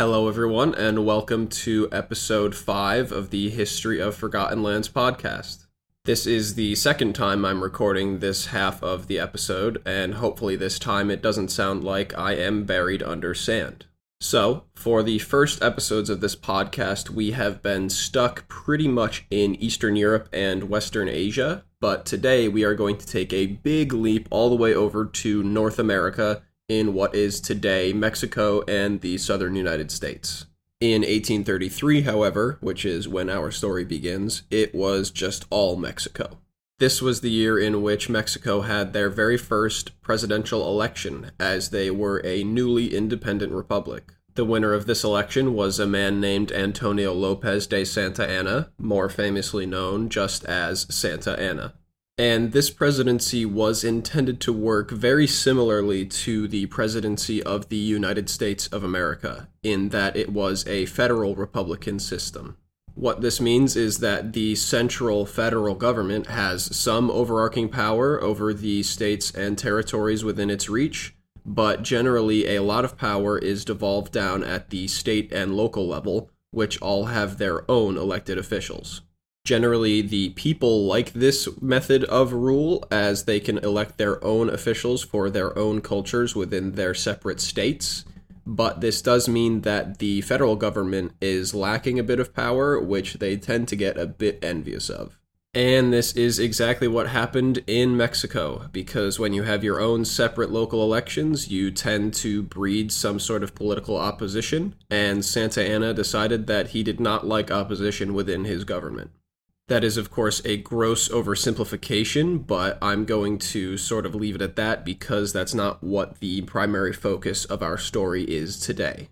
Hello, everyone, and welcome to episode 5 of the History of Forgotten Lands podcast. This is the second time I'm recording this half of the episode, and hopefully, this time it doesn't sound like I am buried under sand. So, for the first episodes of this podcast, we have been stuck pretty much in Eastern Europe and Western Asia, but today we are going to take a big leap all the way over to North America in what is today Mexico and the southern United States. In 1833, however, which is when our story begins, it was just all Mexico. This was the year in which Mexico had their very first presidential election, as they were a newly independent republic. The winner of this election was a man named Antonio Lopez de Santa Anna, more famously known just as Santa Anna. And this presidency was intended to work very similarly to the presidency of the United States of America, in that it was a federal republican system. What this means is that the central federal government has some overarching power over the states and territories within its reach, but generally a lot of power is devolved down at the state and local level, which all have their own elected officials. Generally, the people like this method of rule as they can elect their own officials for their own cultures within their separate states. But this does mean that the federal government is lacking a bit of power, which they tend to get a bit envious of. And this is exactly what happened in Mexico, because when you have your own separate local elections, you tend to breed some sort of political opposition, and Santa Anna decided that he did not like opposition within his government. That is, of course, a gross oversimplification, but I'm going to sort of leave it at that because that's not what the primary focus of our story is today.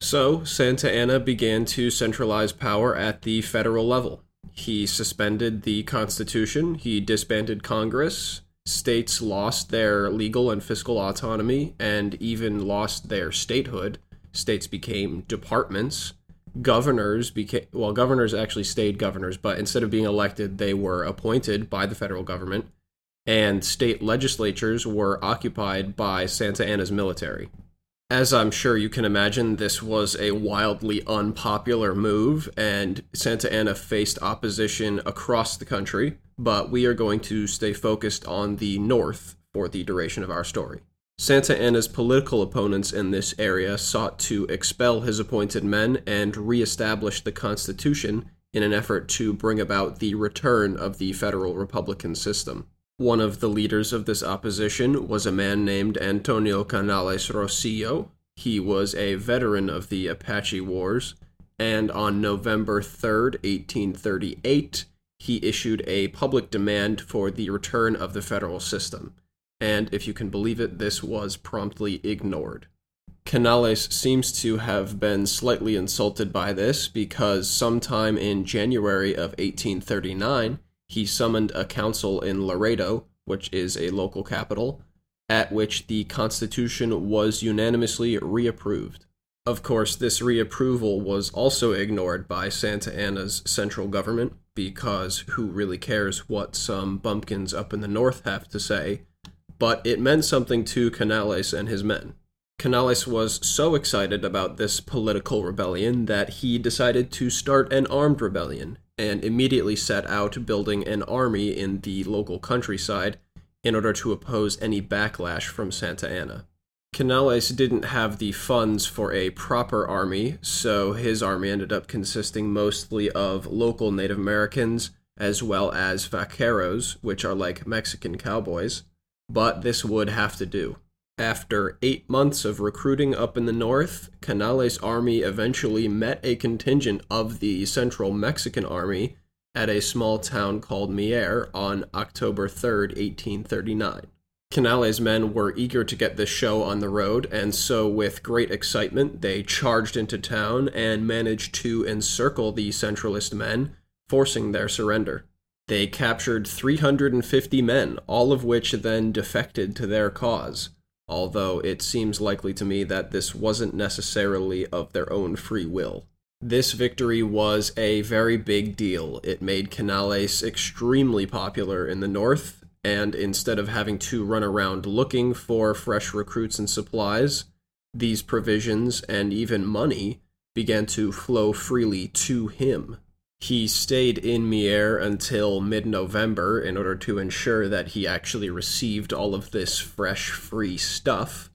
So, Santa Anna began to centralize power at the federal level. He suspended the Constitution, he disbanded Congress, states lost their legal and fiscal autonomy, and even lost their statehood. States became departments governors became well governors actually stayed governors but instead of being elected they were appointed by the federal government. And state legislatures were occupied by Santa Anna's military. As I'm sure you can imagine this was a wildly unpopular move and Santa Anna faced opposition across the country but we are going to stay focused on the north for the duration of our story Santa Anna's political opponents in this area sought to expel his appointed men and reestablish the Constitution in an effort to bring about the return of the federal republican system. One of the leaders of this opposition was a man named Antonio Canales Rosillo. He was a veteran of the Apache Wars, and on November 3, 1838, he issued a public demand for the return of the federal system and if you can believe it, this was promptly ignored. Canales seems to have been slightly insulted by this because sometime in January of 1839, he summoned a council in Laredo, which is a local capital, at which the Constitution was unanimously reapproved. Of course, this reapproval was also ignored by Santa Anna's central government because who really cares what some bumpkins up in the north have to say but it meant something to Canales and his men. Canales was so excited about this political rebellion that he decided to start an armed rebellion and immediately set out building an army in the local countryside in order to oppose any backlash from Santa Anna. Canales didn't have the funds for a proper army, so his army ended up consisting mostly of local Native Americans as well as vaqueros, which are like Mexican cowboys but this would have to do. After eight months of recruiting up in the north, Canales' army eventually met a contingent of the Central Mexican Army at a small town called Mier on October 3, 1839. Canales' men were eager to get this show on the road, and so, with great excitement, they charged into town and managed to encircle the Centralist men, forcing their surrender. They captured 350 men, all of which then defected to their cause, although it seems likely to me that this wasn't necessarily of their own free will. This victory was a very big deal. It made Canales extremely popular in the north, and instead of having to run around looking for fresh recruits and supplies, these provisions and even money began to flow freely to him. He stayed in Mier until mid November in order to ensure that he actually received all of this fresh, free stuff.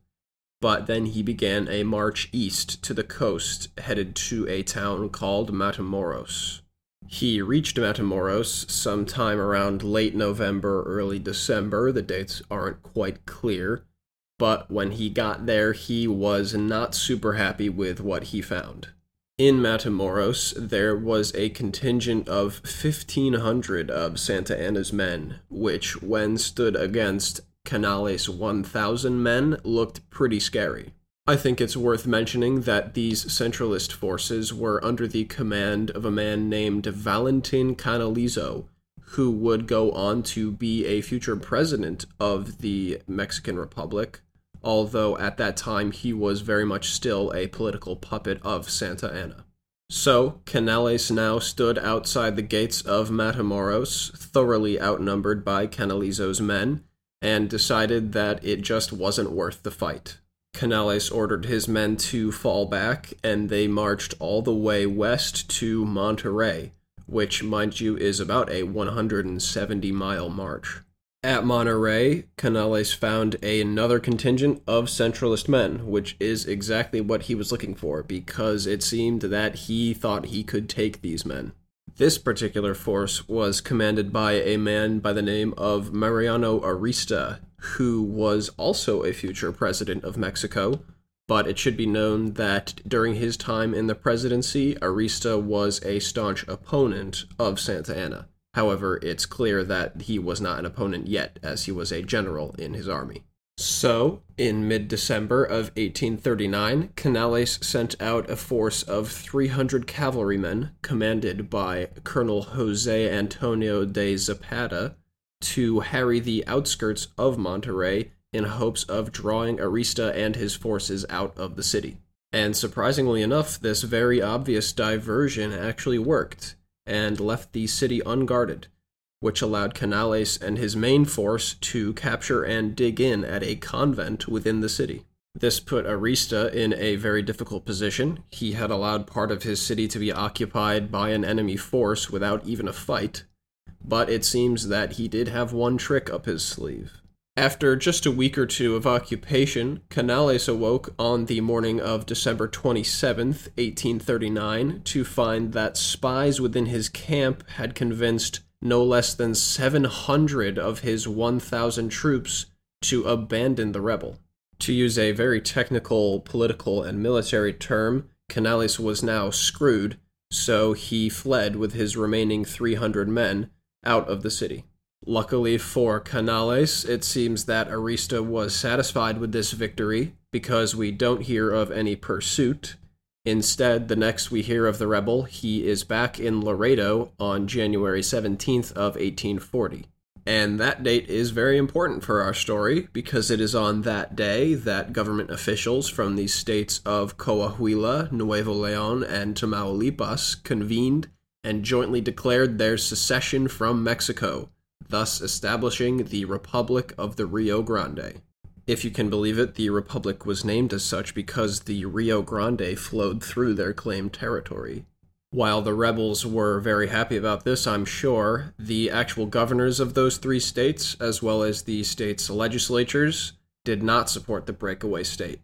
But then he began a march east to the coast, headed to a town called Matamoros. He reached Matamoros sometime around late November, early December. The dates aren't quite clear. But when he got there, he was not super happy with what he found. In Matamoros, there was a contingent of 1,500 of Santa Anna's men, which, when stood against Canales' 1,000 men, looked pretty scary. I think it's worth mentioning that these centralist forces were under the command of a man named Valentin Canalizo, who would go on to be a future president of the Mexican Republic, although at that time he was very much still a political puppet of Santa Anna. So, Canales now stood outside the gates of Matamoros, thoroughly outnumbered by Canalizo's men, and decided that it just wasn't worth the fight. Canales ordered his men to fall back, and they marched all the way west to Monterey, which, mind you, is about a 170 mile march. At Monterey, Canales found another contingent of centralist men, which is exactly what he was looking for, because it seemed that he thought he could take these men. This particular force was commanded by a man by the name of Mariano Arista, who was also a future president of Mexico, but it should be known that during his time in the presidency, Arista was a staunch opponent of Santa Anna. However, it's clear that he was not an opponent yet, as he was a general in his army. So, in mid December of 1839, Canales sent out a force of 300 cavalrymen, commanded by Colonel Jose Antonio de Zapata, to harry the outskirts of Monterey in hopes of drawing Arista and his forces out of the city. And surprisingly enough, this very obvious diversion actually worked and left the city unguarded, which allowed Canales and his main force to capture and dig in at a convent within the city. This put Arista in a very difficult position. He had allowed part of his city to be occupied by an enemy force without even a fight, but it seems that he did have one trick up his sleeve. After just a week or two of occupation, Canales awoke on the morning of December 27, 1839, to find that spies within his camp had convinced no less than 700 of his 1,000 troops to abandon the rebel. To use a very technical political and military term, Canales was now screwed, so he fled with his remaining 300 men out of the city. Luckily for Canales, it seems that Arista was satisfied with this victory because we don't hear of any pursuit. Instead, the next we hear of the rebel, he is back in Laredo on January 17th of 1840. And that date is very important for our story because it is on that day that government officials from the states of Coahuila, Nuevo Leon, and Tamaulipas convened and jointly declared their secession from Mexico thus establishing the Republic of the Rio Grande. If you can believe it, the Republic was named as such because the Rio Grande flowed through their claimed territory. While the rebels were very happy about this, I'm sure, the actual governors of those three states, as well as the states' legislatures, did not support the breakaway state.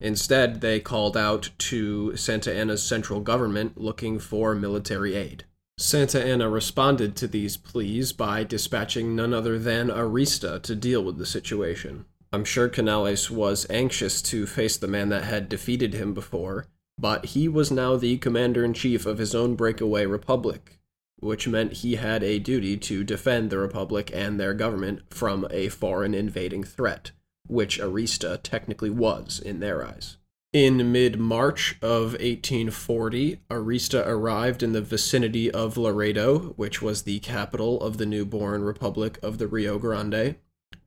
Instead, they called out to Santa Anna's central government looking for military aid. Santa Anna responded to these pleas by dispatching none other than Arista to deal with the situation. I'm sure Canales was anxious to face the man that had defeated him before, but he was now the commander in chief of his own breakaway republic, which meant he had a duty to defend the republic and their government from a foreign invading threat, which Arista technically was in their eyes. In mid March of 1840, Arista arrived in the vicinity of Laredo, which was the capital of the newborn Republic of the Rio Grande,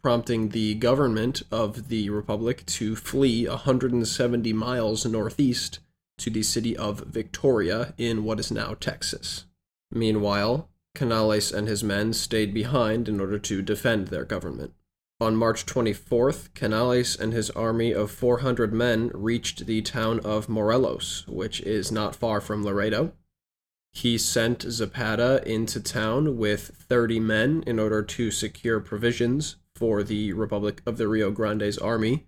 prompting the government of the Republic to flee 170 miles northeast to the city of Victoria in what is now Texas. Meanwhile, Canales and his men stayed behind in order to defend their government. On March 24th, Canales and his army of 400 men reached the town of Morelos, which is not far from Laredo. He sent Zapata into town with 30 men in order to secure provisions for the Republic of the Rio Grande's army.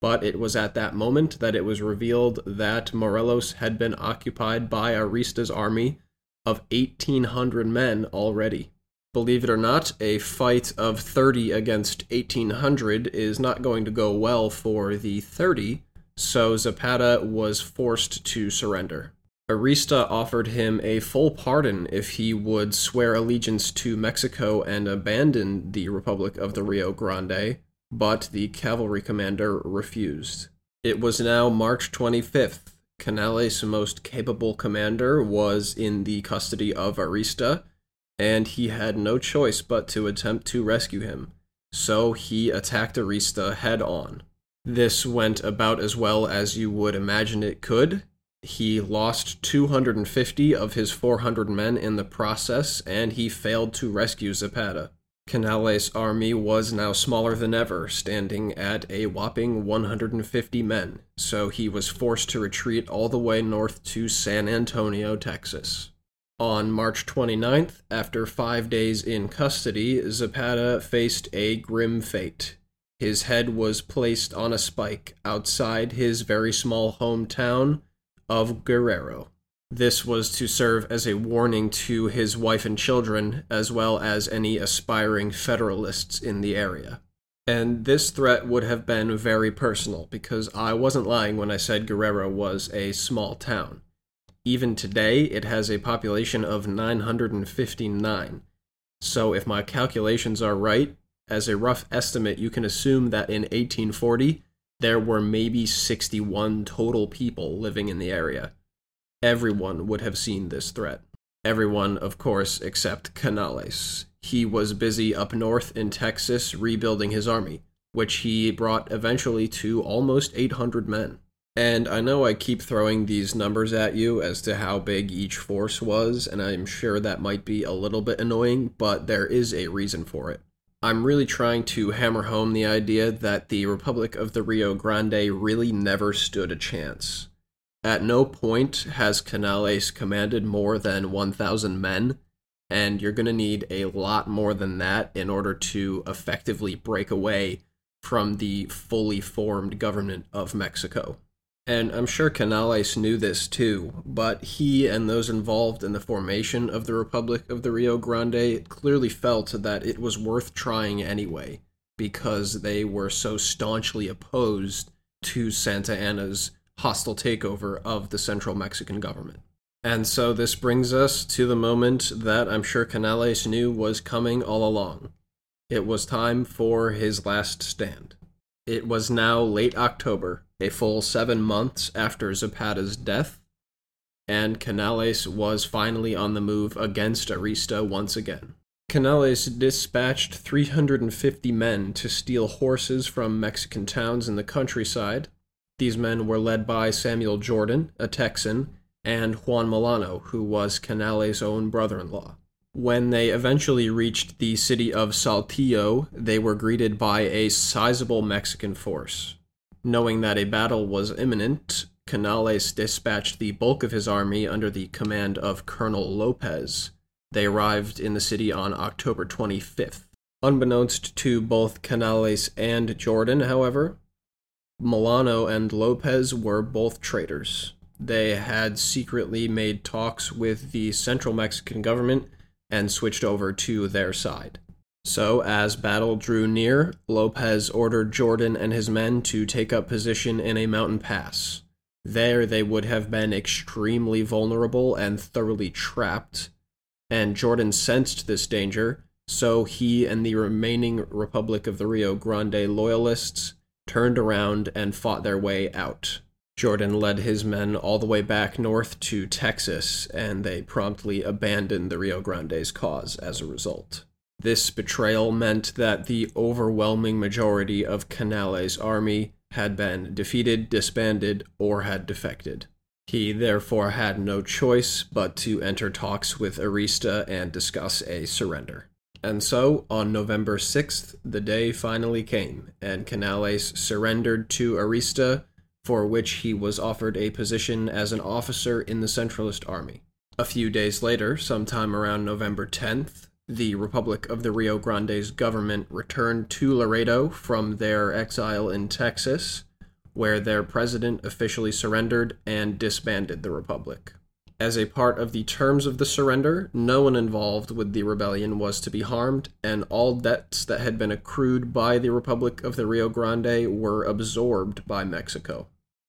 But it was at that moment that it was revealed that Morelos had been occupied by Arista's army of 1,800 men already. Believe it or not, a fight of 30 against 1,800 is not going to go well for the 30, so Zapata was forced to surrender. Arista offered him a full pardon if he would swear allegiance to Mexico and abandon the Republic of the Rio Grande, but the cavalry commander refused. It was now March 25th. Canales' most capable commander was in the custody of Arista, and he had no choice but to attempt to rescue him. So he attacked Arista head on. This went about as well as you would imagine it could he lost 250 of his 400 men in the process, and he failed to rescue Zapata. Canales' army was now smaller than ever, standing at a whopping 150 men, so he was forced to retreat all the way north to San Antonio, Texas. On March 29th, after five days in custody, Zapata faced a grim fate. His head was placed on a spike outside his very small hometown of Guerrero. This was to serve as a warning to his wife and children, as well as any aspiring Federalists in the area. And this threat would have been very personal, because I wasn't lying when I said Guerrero was a small town. Even today, it has a population of 959. So, if my calculations are right, as a rough estimate, you can assume that in 1840, there were maybe 61 total people living in the area. Everyone would have seen this threat. Everyone, of course, except Canales. He was busy up north in Texas rebuilding his army, which he brought eventually to almost 800 men. And I know I keep throwing these numbers at you as to how big each force was, and I'm sure that might be a little bit annoying, but there is a reason for it. I'm really trying to hammer home the idea that the Republic of the Rio Grande really never stood a chance. At no point has Canales commanded more than 1,000 men, and you're going to need a lot more than that in order to effectively break away from the fully formed government of Mexico. And I'm sure Canales knew this too, but he and those involved in the formation of the Republic of the Rio Grande clearly felt that it was worth trying anyway, because they were so staunchly opposed to Santa Anna's hostile takeover of the central Mexican government. And so this brings us to the moment that I'm sure Canales knew was coming all along. It was time for his last stand. It was now late October, a full seven months after Zapata's death, and Canales was finally on the move against Arista once again. Canales dispatched 350 men to steal horses from Mexican towns in the countryside. These men were led by Samuel Jordan, a Texan, and Juan Milano, who was Canales' own brother in law. When they eventually reached the city of Saltillo, they were greeted by a sizable Mexican force. Knowing that a battle was imminent, Canales dispatched the bulk of his army under the command of Colonel Lopez. They arrived in the city on October 25th. Unbeknownst to both Canales and Jordan, however, Milano and Lopez were both traitors. They had secretly made talks with the Central Mexican government and switched over to their side. So, as battle drew near, Lopez ordered Jordan and his men to take up position in a mountain pass. There they would have been extremely vulnerable and thoroughly trapped, and Jordan sensed this danger, so he and the remaining Republic of the Rio Grande loyalists turned around and fought their way out. Jordan led his men all the way back north to Texas, and they promptly abandoned the Rio Grande's cause as a result. This betrayal meant that the overwhelming majority of Canales' army had been defeated, disbanded, or had defected. He therefore had no choice but to enter talks with Arista and discuss a surrender. And so, on November 6th, the day finally came, and Canales surrendered to Arista, for which he was offered a position as an officer in the Centralist Army. A few days later, sometime around November 10th, the Republic of the Rio Grande's government returned to Laredo from their exile in Texas, where their president officially surrendered and disbanded the Republic. As a part of the terms of the surrender, no one involved with the rebellion was to be harmed, and all debts that had been accrued by the Republic of the Rio Grande were absorbed by Mexico.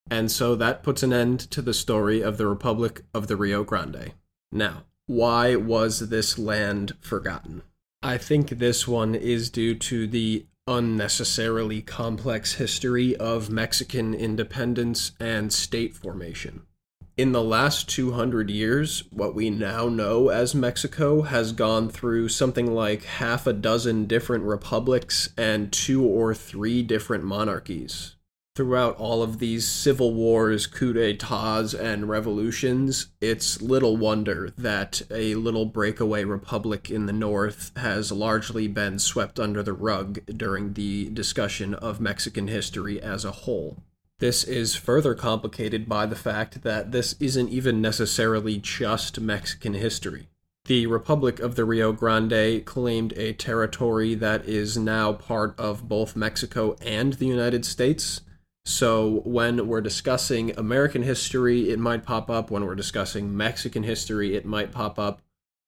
And so that puts an end to the story of the Republic of the Rio Grande. Now, why was this land forgotten? I think this one is due to the unnecessarily complex history of Mexican independence and state formation in the last 200 years, what we now know as Mexico has gone through something like half a dozen different republics and two or three different monarchies. Throughout all of these civil wars, coups d'etats, and revolutions, it's little wonder that a little breakaway republic in the north has largely been swept under the rug during the discussion of Mexican history as a whole. This is further complicated by the fact that this isn't even necessarily just Mexican history. The Republic of the Rio Grande claimed a territory that is now part of both Mexico and the United States. So, when we're discussing American history, it might pop up. When we're discussing Mexican history, it might pop up.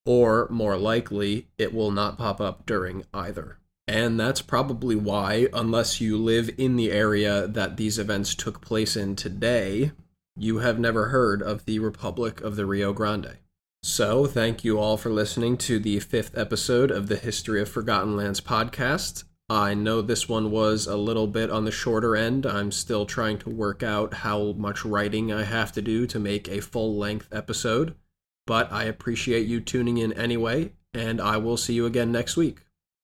Or, more likely, it will not pop up during either. And that's probably why, unless you live in the area that these events took place in today, you have never heard of the Republic of the Rio Grande. So, thank you all for listening to the fifth episode of the History of Forgotten Lands podcast. I know this one was a little bit on the shorter end. I'm still trying to work out how much writing I have to do to make a full length episode, but I appreciate you tuning in anyway, and I will see you again next week.